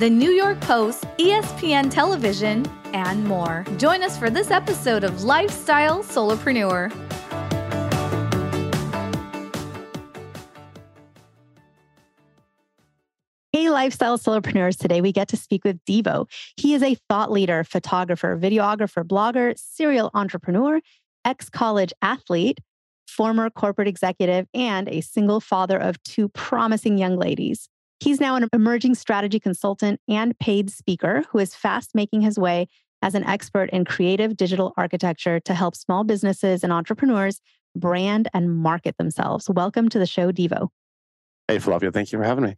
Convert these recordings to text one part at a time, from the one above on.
The New York Post, ESPN Television, and more. Join us for this episode of Lifestyle Solopreneur. Hey, lifestyle solopreneurs. Today we get to speak with Deevo. He is a thought leader, photographer, videographer, blogger, serial entrepreneur, ex college athlete, former corporate executive, and a single father of two promising young ladies. He's now an emerging strategy consultant and paid speaker who is fast making his way as an expert in creative digital architecture to help small businesses and entrepreneurs brand and market themselves. Welcome to the show, Deevo. Hey, Flavia. Thank you for having me.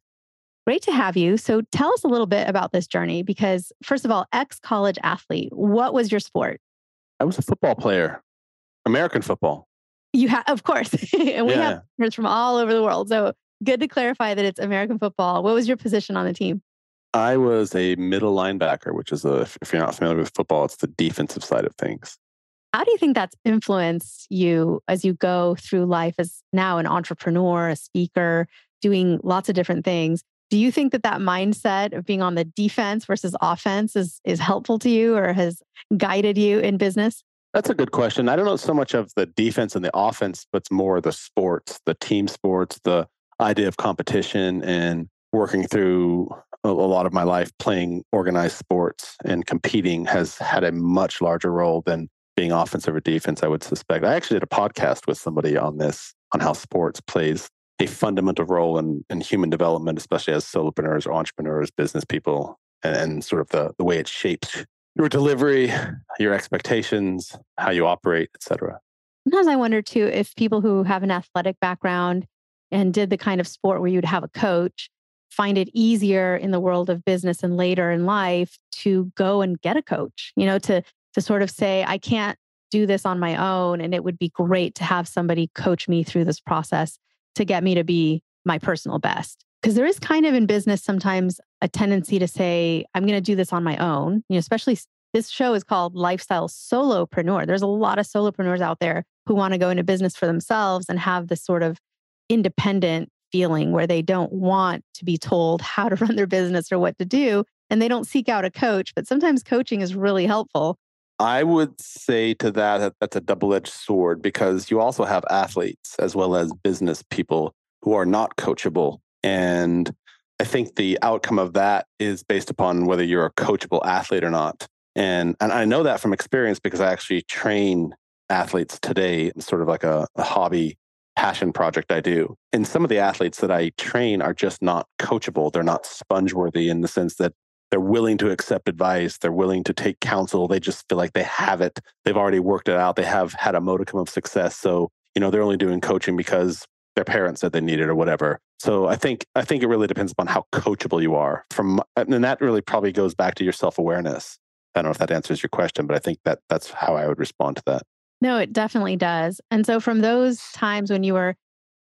Great to have you. So tell us a little bit about this journey because, first of all, ex college athlete, what was your sport? I was a football player, American football. You have, of course. and we yeah. have listeners from all over the world. So good to clarify that it's American football. What was your position on the team? I was a middle linebacker, which is a, if you're not familiar with football, it's the defensive side of things. How do you think that's influenced you as you go through life as now an entrepreneur, a speaker, doing lots of different things? Do you think that that mindset of being on the defense versus offense is is helpful to you or has guided you in business? That's a good question. I don't know so much of the defense and the offense, but it's more the sports, the team sports, the idea of competition and working through a, lot of my life playing organized sports and competing has had a much larger role than being offensive or defense, I would suspect. I actually did a podcast with somebody on this, on how sports plays a fundamental role in, in human development, especially as solopreneurs or entrepreneurs, business people, and, and sort of the, the way it shapes your delivery, your expectations, how you operate, etc. Sometimes I wonder too if people who have an athletic background and did the kind of sport where you'd have a coach find it easier in the world of business and later in life to go and get a coach, you know, to to sort of say, I can't do this on my own. And it would be great to have somebody coach me through this process to get me to be my personal best. Because there is kind of in business sometimes a tendency to say, I'm going to do this on my own. You know, especially this show is called Lifestyle Solopreneur. There's a lot of solopreneurs out there who want to go into business for themselves and have this sort of independent feeling where they don't want to be told how to run their business or what to do. And they don't seek out a coach, but sometimes coaching is really helpful. I would say to that, that that's a double edged sword because you also have athletes as well as business people who are not coachable. And I think the outcome of that is based upon whether you're a coachable athlete or not. And, and I know that from experience because I actually train athletes today, sort of like a, a hobby passion project I do. And some of the athletes that I train are just not coachable. They're not sponge worthy in the sense that they're willing to accept advice. They're willing to take counsel. They just feel like they have it. They've already worked it out. They have had a modicum of success. So you know they're only doing coaching because their parents said they needed it or whatever. So i think i think it really depends upon how coachable you are. From and that really probably goes back to your self-awareness. I don't know if that answers your question but i think that that's how i would respond to that no it definitely does and so from those times when you were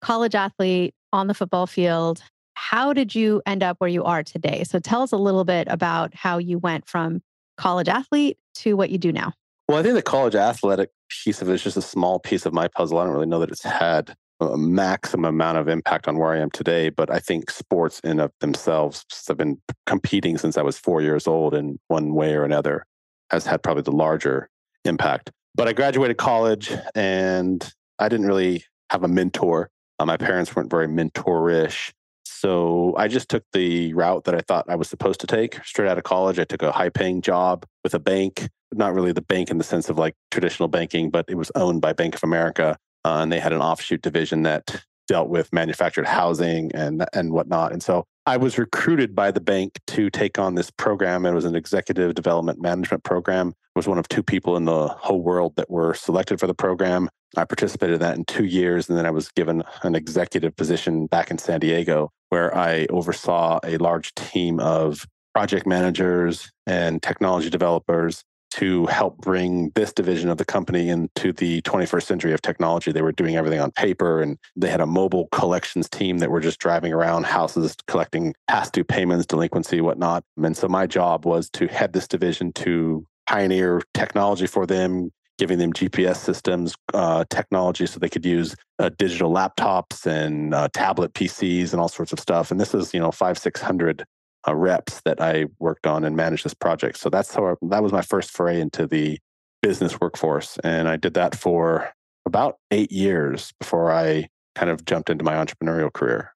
college athlete on the football field how did you end up where you are today? So tell us a little bit about how you went from college athlete to what you do now. Well, I think the college athletic piece of it is just a small piece of my puzzle. I don't really know that it's had a maximum amount of impact on where I am today, but I think sports in of themselves have been competing since I was four years old in one way or another has had probably the larger impact. But I graduated college and I didn't really have a mentor. Uh, my parents weren't very mentorish. So I just took the route that I thought I was supposed to take. Straight out of college, I took a high paying job with a bank, not really the bank in the sense of like traditional banking, but it was owned by Bank of America. Uh, and they had an offshoot division that dealt with manufactured housing and, and whatnot. And so I was recruited by the bank to take on this program. It was an executive development management program. Was one of two people in the whole world that were selected for the program. I participated in that in two years, and then I was given an executive position back in San Diego where I oversaw a large team of project managers and technology developers to help bring this division of the company into the 21st century of technology. They were doing everything on paper and they had a mobile collections team that were just driving around houses collecting past due payments, delinquency, whatnot. And so my job was to head this division to pioneer technology for them, giving them GPS systems, uh, technology so they could use uh, digital laptops and uh, tablet PCs and all sorts of stuff. And this is, you know, five, 600 uh, reps that I worked on and managed this project. So that's how I, that was my first foray into the business workforce, and I did that for about eight years before I kind of jumped into my entrepreneurial career.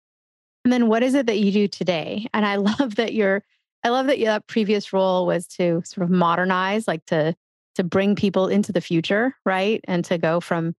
And then, what is it that you do today? And I love that your I love that your previous role was to sort of modernize, like to to bring people into the future, right? And to go from,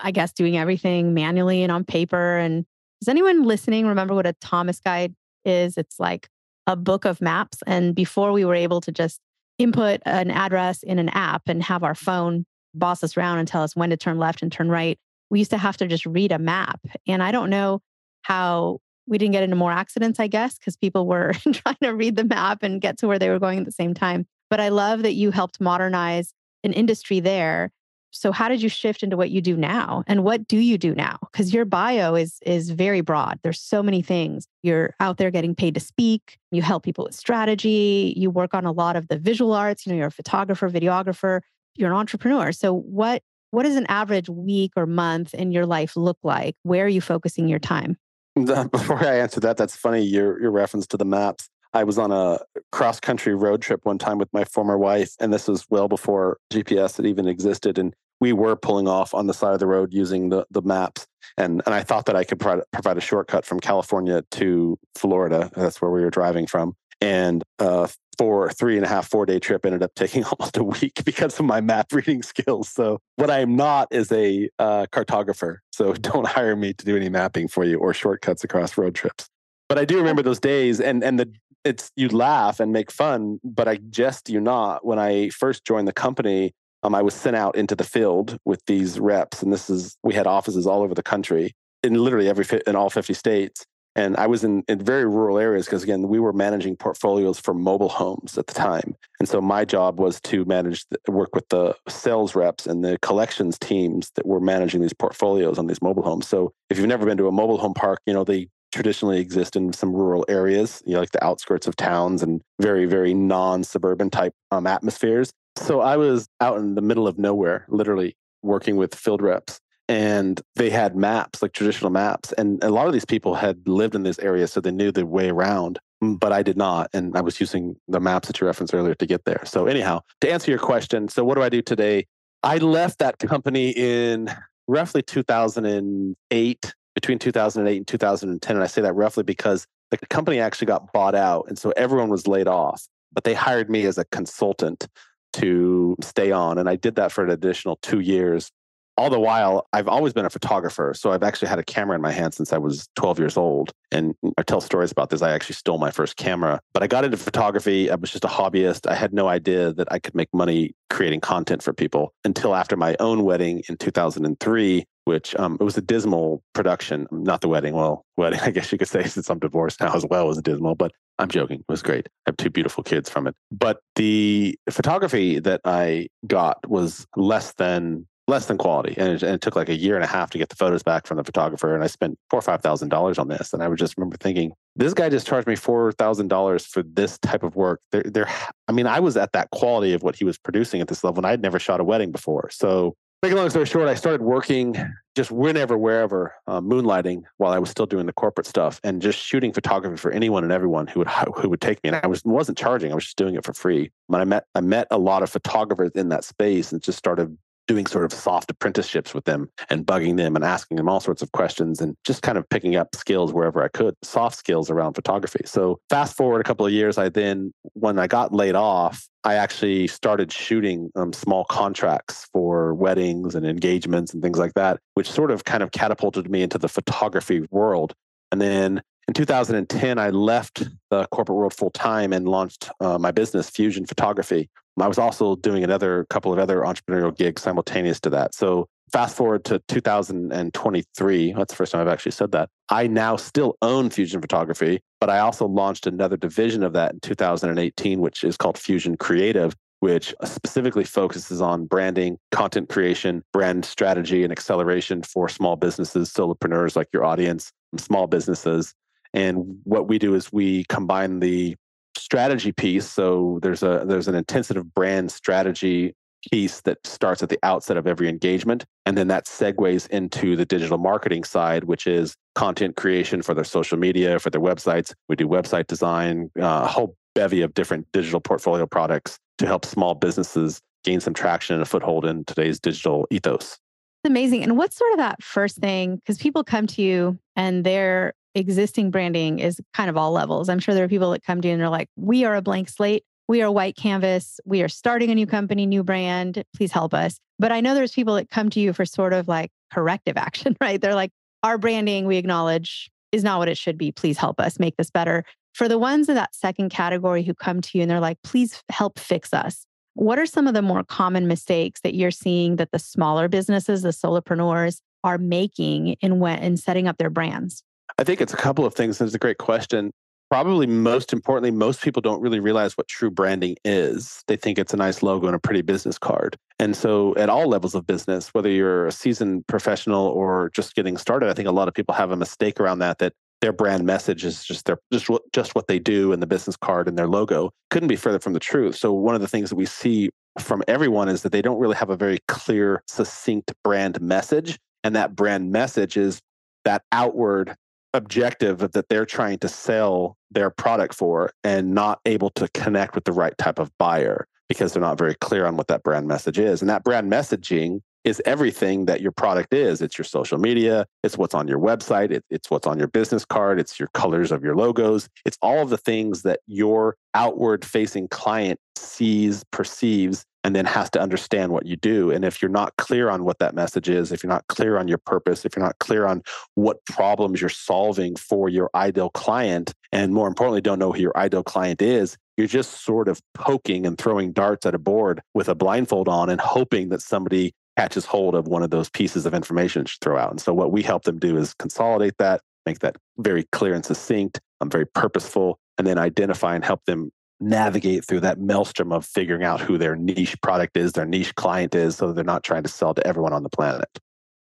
I guess, doing everything manually and on paper. And does anyone listening remember what a Thomas guide is? It's like a book of maps. And before we were able to just input an address in an app and have our phone boss us around and tell us when to turn left and turn right, we used to have to just read a map. And I don't know how we didn't get into more accidents, I guess, because people were trying to read the map and get to where they were going at the same time. But I love that you helped modernize an industry there. So how did you shift into what you do now? And what do you do now? Because your bio is is very broad. There's so many things. You're out there getting paid to speak. You help people with strategy. You work on a lot of the visual arts. You know you're a photographer videographer. You're an entrepreneur. So what what does an average week or month in your life look like? Where are you focusing your time before i answer that that's funny your your reference to the maps I was on a cross country road trip one time with my former wife, and this was well before GPS had even existed. And we were pulling off on the side of the road using the, the maps. And, and I thought that I could provide, provide a shortcut from California to Florida. That's where we were driving from. And uh, for three and a half, four day trip ended up taking almost a week because of my map reading skills. So, what I am not is a uh, cartographer. So, don't hire me to do any mapping for you or shortcuts across road trips. But I do remember those days, and and the it's you laugh and make fun, but I jest you not. When I first joined the company, um, I was sent out into the field with these reps, and this is we had offices all over the country in literally every in all 50 states. And I was in, in very rural areas because again, we were managing portfolios for mobile homes at the time. And so my job was to manage, the, work with the sales reps and the collections teams that were managing these portfolios on these mobile homes. So if you've never been to a mobile home park, you know, they traditionally exist in some rural areas, you know, like the outskirts of towns and very, very non-suburban type um, atmospheres. So I was out in the middle of nowhere, literally working with field reps. And they had maps, like traditional maps. And a lot of these people had lived in this area, so they knew the way around. But I did not. And I was using the maps that you referenced earlier to get there. So, anyhow, to answer your question, so what do I do today? I left that company in roughly 2008, between 2008 and 2010. And I say that roughly because the company actually got bought out. And so everyone was laid off, but they hired me as a consultant to stay on. And I did that for an additional two years. All the while, I've always been a photographer. So I've actually had a camera in my hand since I was 12 years old. And I tell stories about this. I actually stole my first camera, but I got into photography. I was just a hobbyist. I had no idea that I could make money creating content for people until after my own wedding in 2003 which um, it was a dismal production. Not the wedding. Well, wedding, I guess you could say, since I'm divorced now as well, was dismal. But I'm joking. It was great. I have two beautiful kids from it. But the photography that I got was less than less than quality, and it, and it took like a year and a half to get the photos back from the photographer. And I spent four or five thousand dollars on this. And I would just remember thinking, this guy just charged me four thousand dollars for this type of work. There, there. I mean, I was at that quality of what he was producing at this level, and I'd never shot a wedding before. So Make a long story short, I started working just whenever, wherever, uh, moonlighting while I was still doing the corporate stuff and just shooting photography for anyone and everyone who would who would take me. And I was wasn't charging; I was just doing it for free. But I met I met a lot of photographers in that space and just started doing sort of soft apprenticeships with them and bugging them and asking them all sorts of questions and just kind of picking up skills wherever I could, soft skills around photography. So fast forward a couple of years, I then, when I got laid off, I actually started shooting um, small contracts for weddings and engagements and things like that, which sort of kind of catapulted me into the photography world. And then in 2010, I left the corporate world full time and launched uh, my business, Fusion Photography, I was also doing another couple of other entrepreneurial gigs simultaneous to that. So fast forward to 2023. That's the first time I've actually said that. I now still own Fusion Photography, but I also launched another division of that in 2018, which is called Fusion Creative, which specifically focuses on branding, content creation, brand strategy, and acceleration for small businesses, solopreneurs like your audience, small businesses. And what we do is we combine the strategy piece. So there's a there's an intensive brand strategy piece that starts at the outset of every engagement. And then that segues into the digital marketing side, which is content creation for their social media, for their websites. We do website design, uh, a whole bevy of different digital portfolio products to help small businesses gain some traction and a foothold in today's digital ethos. Amazing. And what's sort of that first thing? Because people come to you and their existing branding is kind of all levels. I'm sure there are people that come to you and they're like, we are a blank slate we are white canvas. We are starting a new company, new brand. Please help us. But I know there's people that come to you for sort of like corrective action, right? They're like, our branding, we acknowledge, is not what it should be. Please help us make this better. For the ones in that second category who come to you and they're like, please help fix us. What are some of the more common mistakes that you're seeing that the smaller businesses, the solopreneurs, are making in when in setting up their brands? I think it's a couple of things. It's a great question probably most importantly, most people don't really realize what true branding is. They think it's a nice logo and a pretty business card. And so, at all levels of business, whether you're a seasoned professional or just getting started, I think a lot of people have a mistake around that. That their brand message is just their just what just what they do in the business card and their logo couldn't be further from the truth. So one of the things that we see from everyone is that they don't really have a very clear, succinct brand message, and that brand message is that outward objective that they're trying to sell their product for and not able to connect with the right type of buyer because they're not very clear on what that brand message is. And that brand messaging is everything that your product is. It's your social media, it's what's on your website, it, it's what's on your business card, it's your colors of your logos, it's all of the things that your outward facing client sees, perceives, and then has to understand what you do. And if you're not clear on what that message is, if you're not clear on your purpose, if you're not clear on what problems you're solving for your ideal client, and more importantly, don't know who your ideal client is, you're just sort of poking and throwing darts at a board with a blindfold on and hoping that somebody catches hold of one of those pieces of information to throw out. And so what we help them do is consolidate that, make that very clear and succinct, um, very purposeful, and then identify and help them navigate through that maelstrom of figuring out who their niche product is, their niche client is, so they're not trying to sell to everyone on the planet.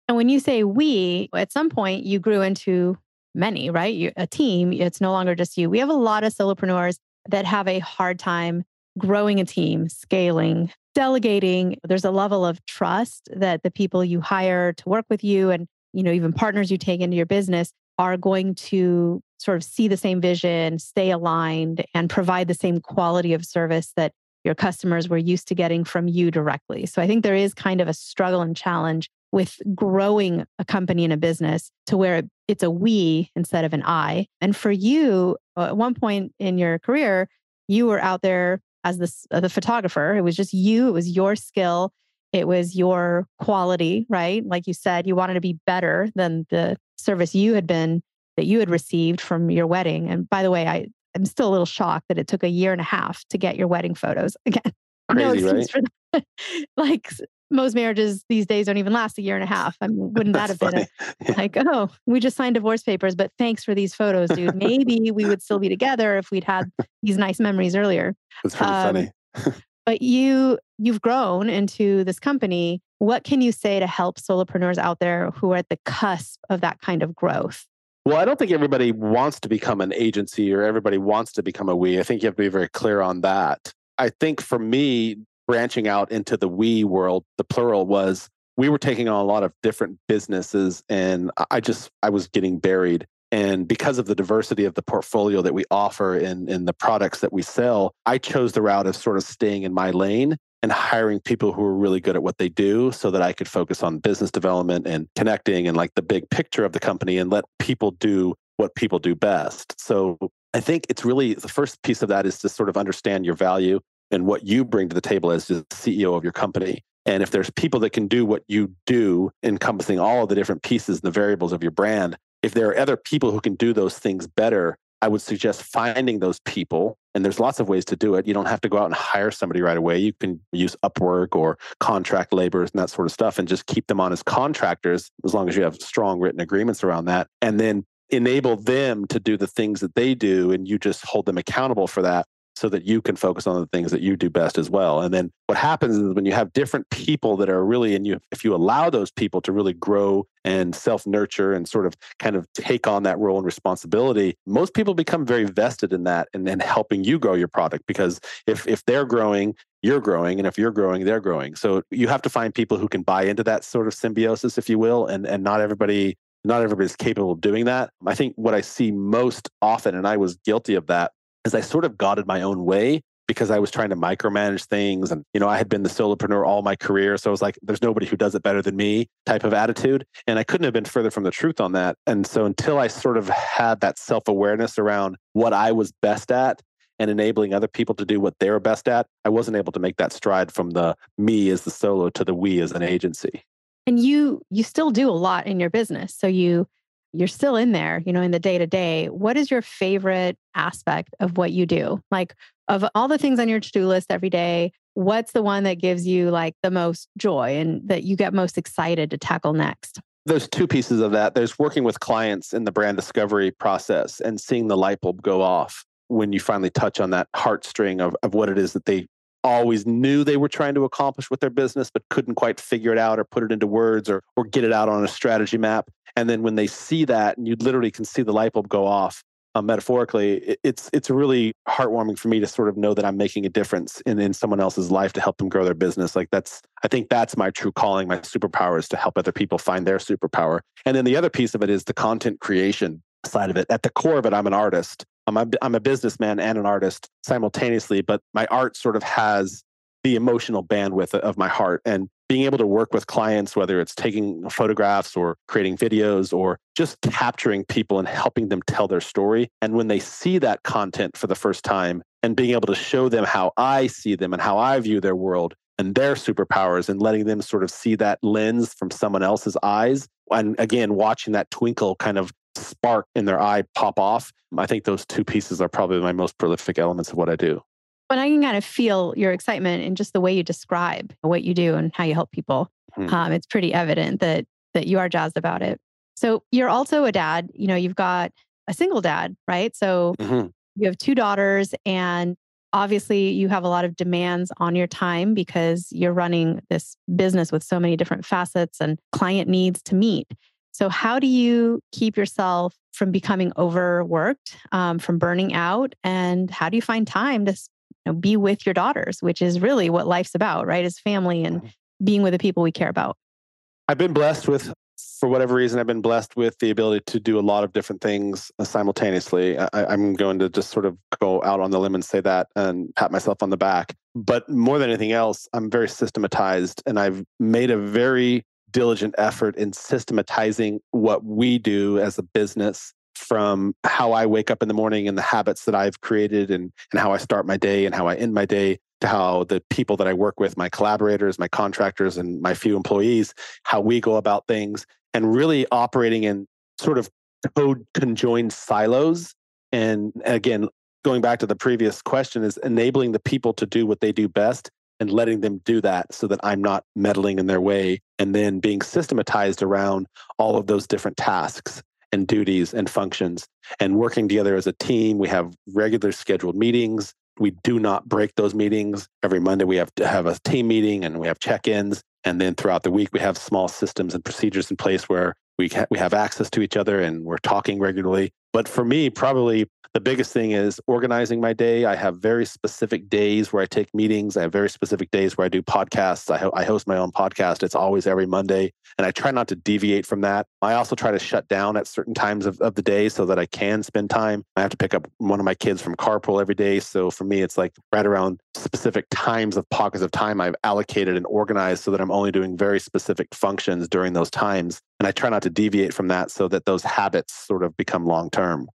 And when you say we, at some point you grew into many, right? You, a team, it's no longer just you. We have a lot of solopreneurs that have a hard time growing a team, scaling, delegating. There's a level of trust that the people you hire to work with you and, you know, even partners you take into your business are going to sort of see the same vision, stay aligned, and provide the same quality of service that your customers were used to getting from you directly. So I think there is kind of a struggle and challenge with growing a company and a business to where it's a we instead of an I. And for you, at one point in your career, you were out there as the, uh, the photographer. It was just you, it was your skill, it was your quality, right? Like you said, you wanted to be better than the service you had been that you had received from your wedding. And by the way, I I'm still a little shocked that it took a year and a half to get your wedding photos. Again, Crazy, no excuse right? for that. like most marriages these days don't even last a year and a half. I mean, wouldn't that have been a, like, oh, we just signed divorce papers, but thanks for these photos, dude. Maybe we would still be together if we'd had these nice memories earlier. That's pretty um, funny. but you you've grown into this company. What can you say to help solopreneurs out there who are at the cusp of that kind of growth? Well, I don't think everybody wants to become an agency or everybody wants to become a we. I think you have to be very clear on that. I think for me, branching out into the we world, the plural was we were taking on a lot of different businesses and I just I was getting buried. And because of the diversity of the portfolio that we offer in, in the products that we sell, I chose the route of sort of staying in my lane and hiring people who are really good at what they do so that I could focus on business development and connecting and like the big picture of the company and let people do what people do best. So I think it's really the first piece of that is to sort of understand your value and what you bring to the table as the CEO of your company. And if there's people that can do what you do, encompassing all of the different pieces and the variables of your brand, if there are other people who can do those things better, I would suggest finding those people. And there's lots of ways to do it. You don't have to go out and hire somebody right away. You can use Upwork or contract laborers and that sort of stuff and just keep them on as contractors as long as you have strong written agreements around that. And then enable them to do the things that they do and you just hold them accountable for that. So that you can focus on the things that you do best as well. And then what happens is when you have different people that are really, and you, if you allow those people to really grow and self nurture and sort of kind of take on that role and responsibility, most people become very vested in that and then helping you grow your product. Because if, if they're growing, you're growing. And if you're growing, they're growing. So you have to find people who can buy into that sort of symbiosis, if you will. And, and not everybody not everybody's capable of doing that. I think what I see most often, and I was guilty of that, is I sort of got in my own way because I was trying to micromanage things. And, you know, I had been the solopreneur all my career. So I was like, there's nobody who does it better than me type of attitude. And I couldn't have been further from the truth on that. And so until I sort of had that self awareness around what I was best at and enabling other people to do what they're best at, I wasn't able to make that stride from the me as the solo to the we as an agency. And you you still do a lot in your business. So you you're still in there, you know, in the day to day. What is your favorite aspect of what you do? Like, of all the things on your to do list every day, what's the one that gives you like the most joy and that you get most excited to tackle next? There's two pieces of that. There's working with clients in the brand discovery process and seeing the light bulb go off when you finally touch on that heartstring of, of what it is that they always knew they were trying to accomplish with their business, but couldn't quite figure it out or put it into words or, or get it out on a strategy map. And then when they see that, and you literally can see the light bulb go off, uh, metaphorically, it, it's it's really heartwarming for me to sort of know that I'm making a difference in, in someone else's life to help them grow their business. Like that's, I think that's my true calling. My superpower is to help other people find their superpower. And then the other piece of it is the content creation side of it. At the core of it, I'm an artist. I'm a, I'm a businessman and an artist simultaneously, but my art sort of has the emotional bandwidth of my heart. And being able to work with clients, whether it's taking photographs or creating videos or just capturing people and helping them tell their story. And when they see that content for the first time and being able to show them how I see them and how I view their world and their superpowers and letting them sort of see that lens from someone else's eyes. And again, watching that twinkle kind of spark in their eye pop off. I think those two pieces are probably my most prolific elements of what I do. But I can kind of feel your excitement in just the way you describe what you do and how you help people. Hmm. Um, it's pretty evident that that you are jazzed about it. So you're also a dad. You know, you've got a single dad, right? So mm-hmm. you have two daughters, and obviously you have a lot of demands on your time because you're running this business with so many different facets and client needs to meet. So, how do you keep yourself from becoming overworked, um, from burning out? And how do you find time to you know, be with your daughters, which is really what life's about, right? Is family and mm-hmm. being with the people we care about. I've been blessed with, for whatever reason, I've been blessed with the ability to do a lot of different things uh, simultaneously. I, I'm going to just sort of go out on the limb and say that and pat myself on the back. But more than anything else, I'm very systematized and I've made a very diligent effort in systematizing what we do as a business from how I wake up in the morning and the habits that I've created and, and how I start my day and how I end my day to how the people that I work with, my collaborators, my contractors, and my few employees, how we go about things and really operating in sort of code conjoined silos. And again, going back to the previous question, is enabling the people to do what they do best and letting them do that so that I'm not meddling in their way and then being systematized around all of those different tasks and duties and functions and working together as a team. We have regular scheduled meetings. We do not break those meetings. Every Monday, we have to have a team meeting and we have check ins. And then throughout the week, we have small systems and procedures in place where we, ha- we have access to each other and we're talking regularly. But for me, probably the biggest thing is organizing my day. I have very specific days where I take meetings. I have very specific days where I do podcasts. I, ho- I host my own podcast. It's always every Monday. And I try not to deviate from that. I also try to shut down at certain times of, of the day so that I can spend time. I have to pick up one of my kids from carpool every day. So for me, it's like right around specific times of pockets of time I've allocated and organized so that I'm only doing very specific functions during those times. And I try not to deviate from that so that those habits sort of become long term.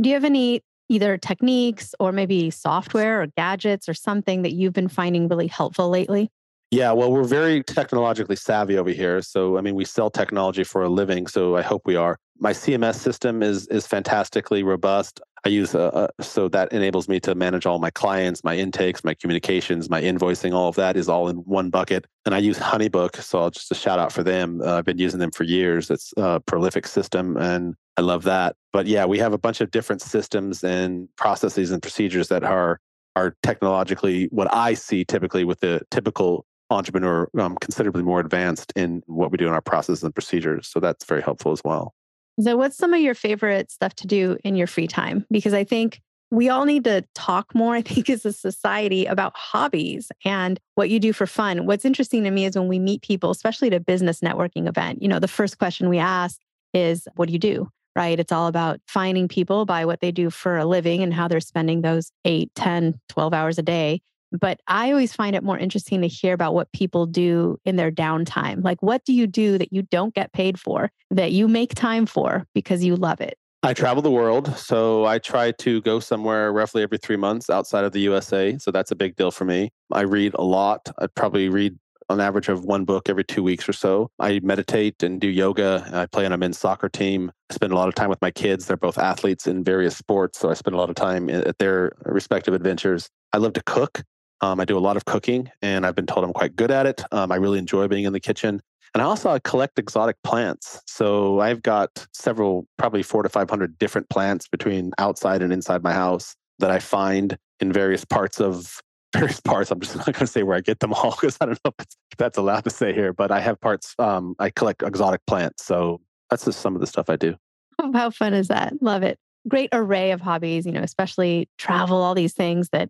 Do you have any either techniques or maybe software or gadgets or something that you've been finding really helpful lately? Yeah, well, we're very technologically savvy over here. So, I mean, we sell technology for a living. So, I hope we are. My CMS system is is fantastically robust. I use uh, uh, so that enables me to manage all my clients, my intakes, my communications, my invoicing. All of that is all in one bucket. And I use HoneyBook, so I'll just a shout out for them. Uh, I've been using them for years. It's a prolific system, and I love that. But yeah, we have a bunch of different systems and processes and procedures that are are technologically what I see typically with the typical entrepreneur um, considerably more advanced in what we do in our processes and procedures. So that's very helpful as well. So, what's some of your favorite stuff to do in your free time? Because I think we all need to talk more, I think, as a society about hobbies and what you do for fun. What's interesting to me is when we meet people, especially at a business networking event, you know, the first question we ask is, What do you do? Right? It's all about finding people by what they do for a living and how they're spending those 8, 10, 12 hours a day. But I always find it more interesting to hear about what people do in their downtime. Like, what do you do that you don't get paid for, that you make time for because you love it? I travel the world. So I try to go somewhere roughly every three months outside of the USA. So that's a big deal for me. I read a lot. I probably read on average of one book every two weeks or so. I meditate and do yoga. I play on a men's soccer team. I spend a lot of time with my kids. They're both athletes in various sports. So I spend a lot of time at their respective adventures. I love to cook. Um, I do a lot of cooking and I've been told I'm quite good at it. Um, I really enjoy being in the kitchen. And I also collect exotic plants. So I've got several, probably four to 500 different plants between outside and inside my house that I find in various parts of various parts. I'm just not going to say where I get them all because I don't know if, if, that's allowed to say here, but I have parts, um, I collect exotic plants. So that's just some of the stuff I do. How fun is that? Love it. Great array of hobbies, you know, especially travel, all these things that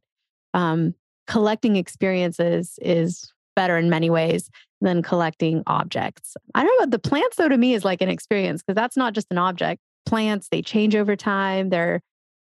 um, collecting experiences is better in many ways than collecting objects. I don't know, the plants though to me is like an experience because that's not just an object. Plants, they change over time. They're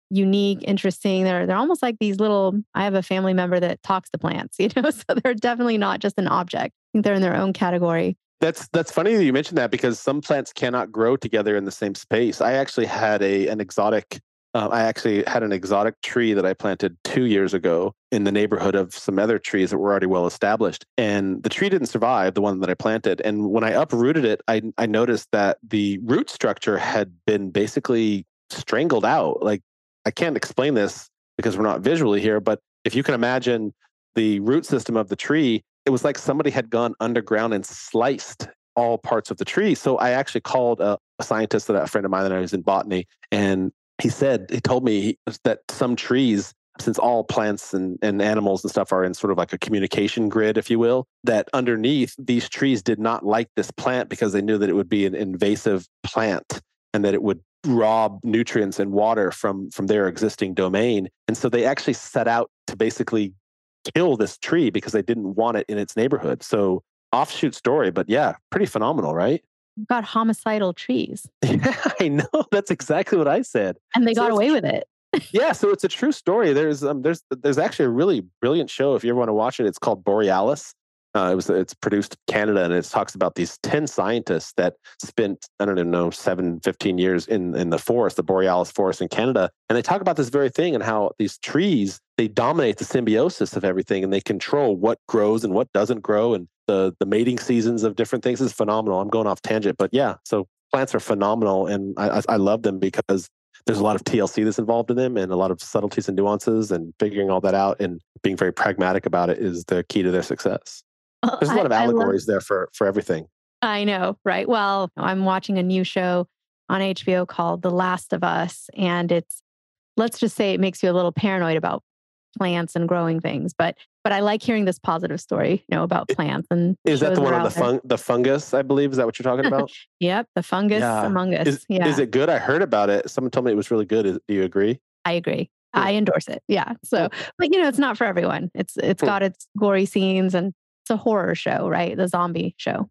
unique, interesting. They're they're almost like these little I have a family member that talks to plants, you know, so they're definitely not just an object. I think they're in their own category. That's that's funny that you mentioned that because some plants cannot grow together in the same space. I actually had a an exotic uh, I actually had an exotic tree that I planted two years ago in the neighborhood of some other trees that were already well established. And the tree didn't survive, the one that I planted. And when I uprooted it, I, I noticed that the root structure had been basically strangled out. Like, I can't explain this because we're not visually here, but if you can imagine the root system of the tree, it was like somebody had gone underground and sliced all parts of the tree. So I actually called a, a scientist that a friend of mine that I was in botany, and he said he told me that some trees since all plants and, and animals and stuff are in sort of like a communication grid, if you will, that underneath these trees did not like this plant because they knew that it would be an invasive plant and that it would rob nutrients and water from from their existing domain. And so they actually set out to basically kill this tree because they didn't want it in its neighborhood. So offshoot story, but yeah, pretty phenomenal, right? Got homicidal trees. Yeah, I know. That's exactly what I said. And they so got away with it. yeah, so it's a true story. There's um, there's there's actually a really brilliant show if you ever want to watch it. It's called Borealis. Uh, it was it's produced in Canada and it talks about these 10 scientists that spent I don't even know 7 15 years in in the forest the borealis forest in Canada and they talk about this very thing and how these trees they dominate the symbiosis of everything and they control what grows and what doesn't grow and the the mating seasons of different things is phenomenal. I'm going off tangent, but yeah, so plants are phenomenal and I, I love them because there's a lot of TLC that's involved in them and a lot of subtleties and nuances and figuring all that out and being very pragmatic about it is the key to their success. There's a lot of allegories love, there for for everything. I know, right? Well, I'm watching a new show on HBO called The Last of Us, and it's let's just say it makes you a little paranoid about plants and growing things, but but I like hearing this positive story, you know, about plants and is that the one on the fun, the fungus? I believe is that what you're talking about? yep, the fungus yeah. among us. Is, yeah. is it good? I heard about it. Someone told me it was really good. Is, do you agree? I agree. I endorse it. Yeah. So, but you know, it's not for everyone. It's it's hmm. got its gory scenes and it's a horror show, right? The zombie show.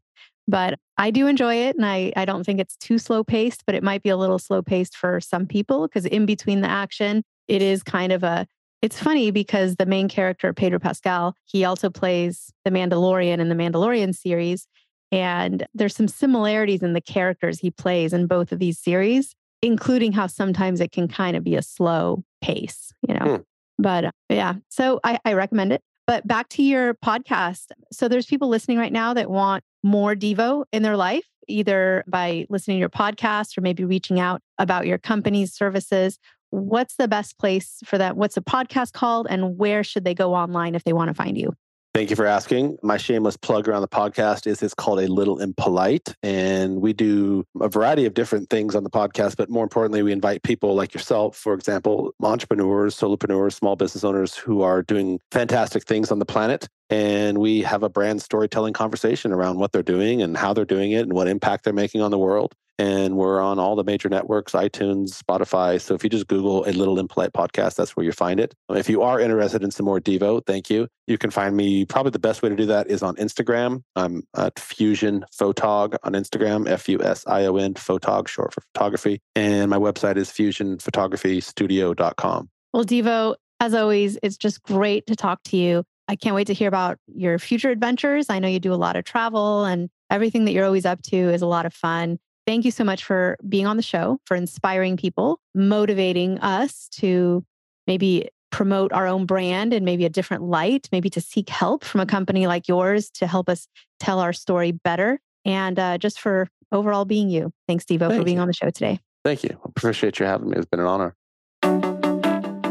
But I do enjoy it and I I don't think it's too slow paced, but it might be a little slow paced for some people because in between the action, it is kind of a it's funny because the main character, Pedro Pascal, he also plays the Mandalorian in the Mandalorian series. And there's some similarities in the characters he plays in both of these series, including how sometimes it can kind of be a slow pace, you know. Hmm. But uh, yeah, so I, I recommend it. But back to your podcast. So there's people listening right now that want more Deevo in their life, either by listening to your podcast or maybe reaching out about your company's services what's the best place for that? What's the podcast called and where should they go online if they want to find you? Thank you for asking. My shameless plug around the podcast is it's called A Little Impolite. And we do a variety of different things on the podcast, but more importantly, we invite people like yourself, for example, entrepreneurs, solopreneurs, small business owners who are doing fantastic things on the planet. And we have a brand storytelling conversation around what they're doing and how they're doing it and what impact they're making on the world and we're on all the major networks iTunes, Spotify. So if you just Google a little impolite podcast, that's where you find it. If you are interested in some more Deevo, thank you. You can find me probably the best way to do that is on Instagram. I'm at Fusion Photog on Instagram, F U S I O N, Photog, short for photography. And my website is fusionphotographystudio.com. Well, Deevo, as always, it's just great to talk to you. I can't wait to hear about your future adventures. I know you do a lot of travel and everything that you're always up to is a lot of fun. Thank you so much for being on the show, for inspiring people, motivating us to maybe promote our own brand in maybe a different light, maybe to seek help from a company like yours to help us tell our story better. And uh, just for overall being you. Thanks, Deevo, Thank for being you. on the show today. Thank you. Appreciate you having me. It's been an honor.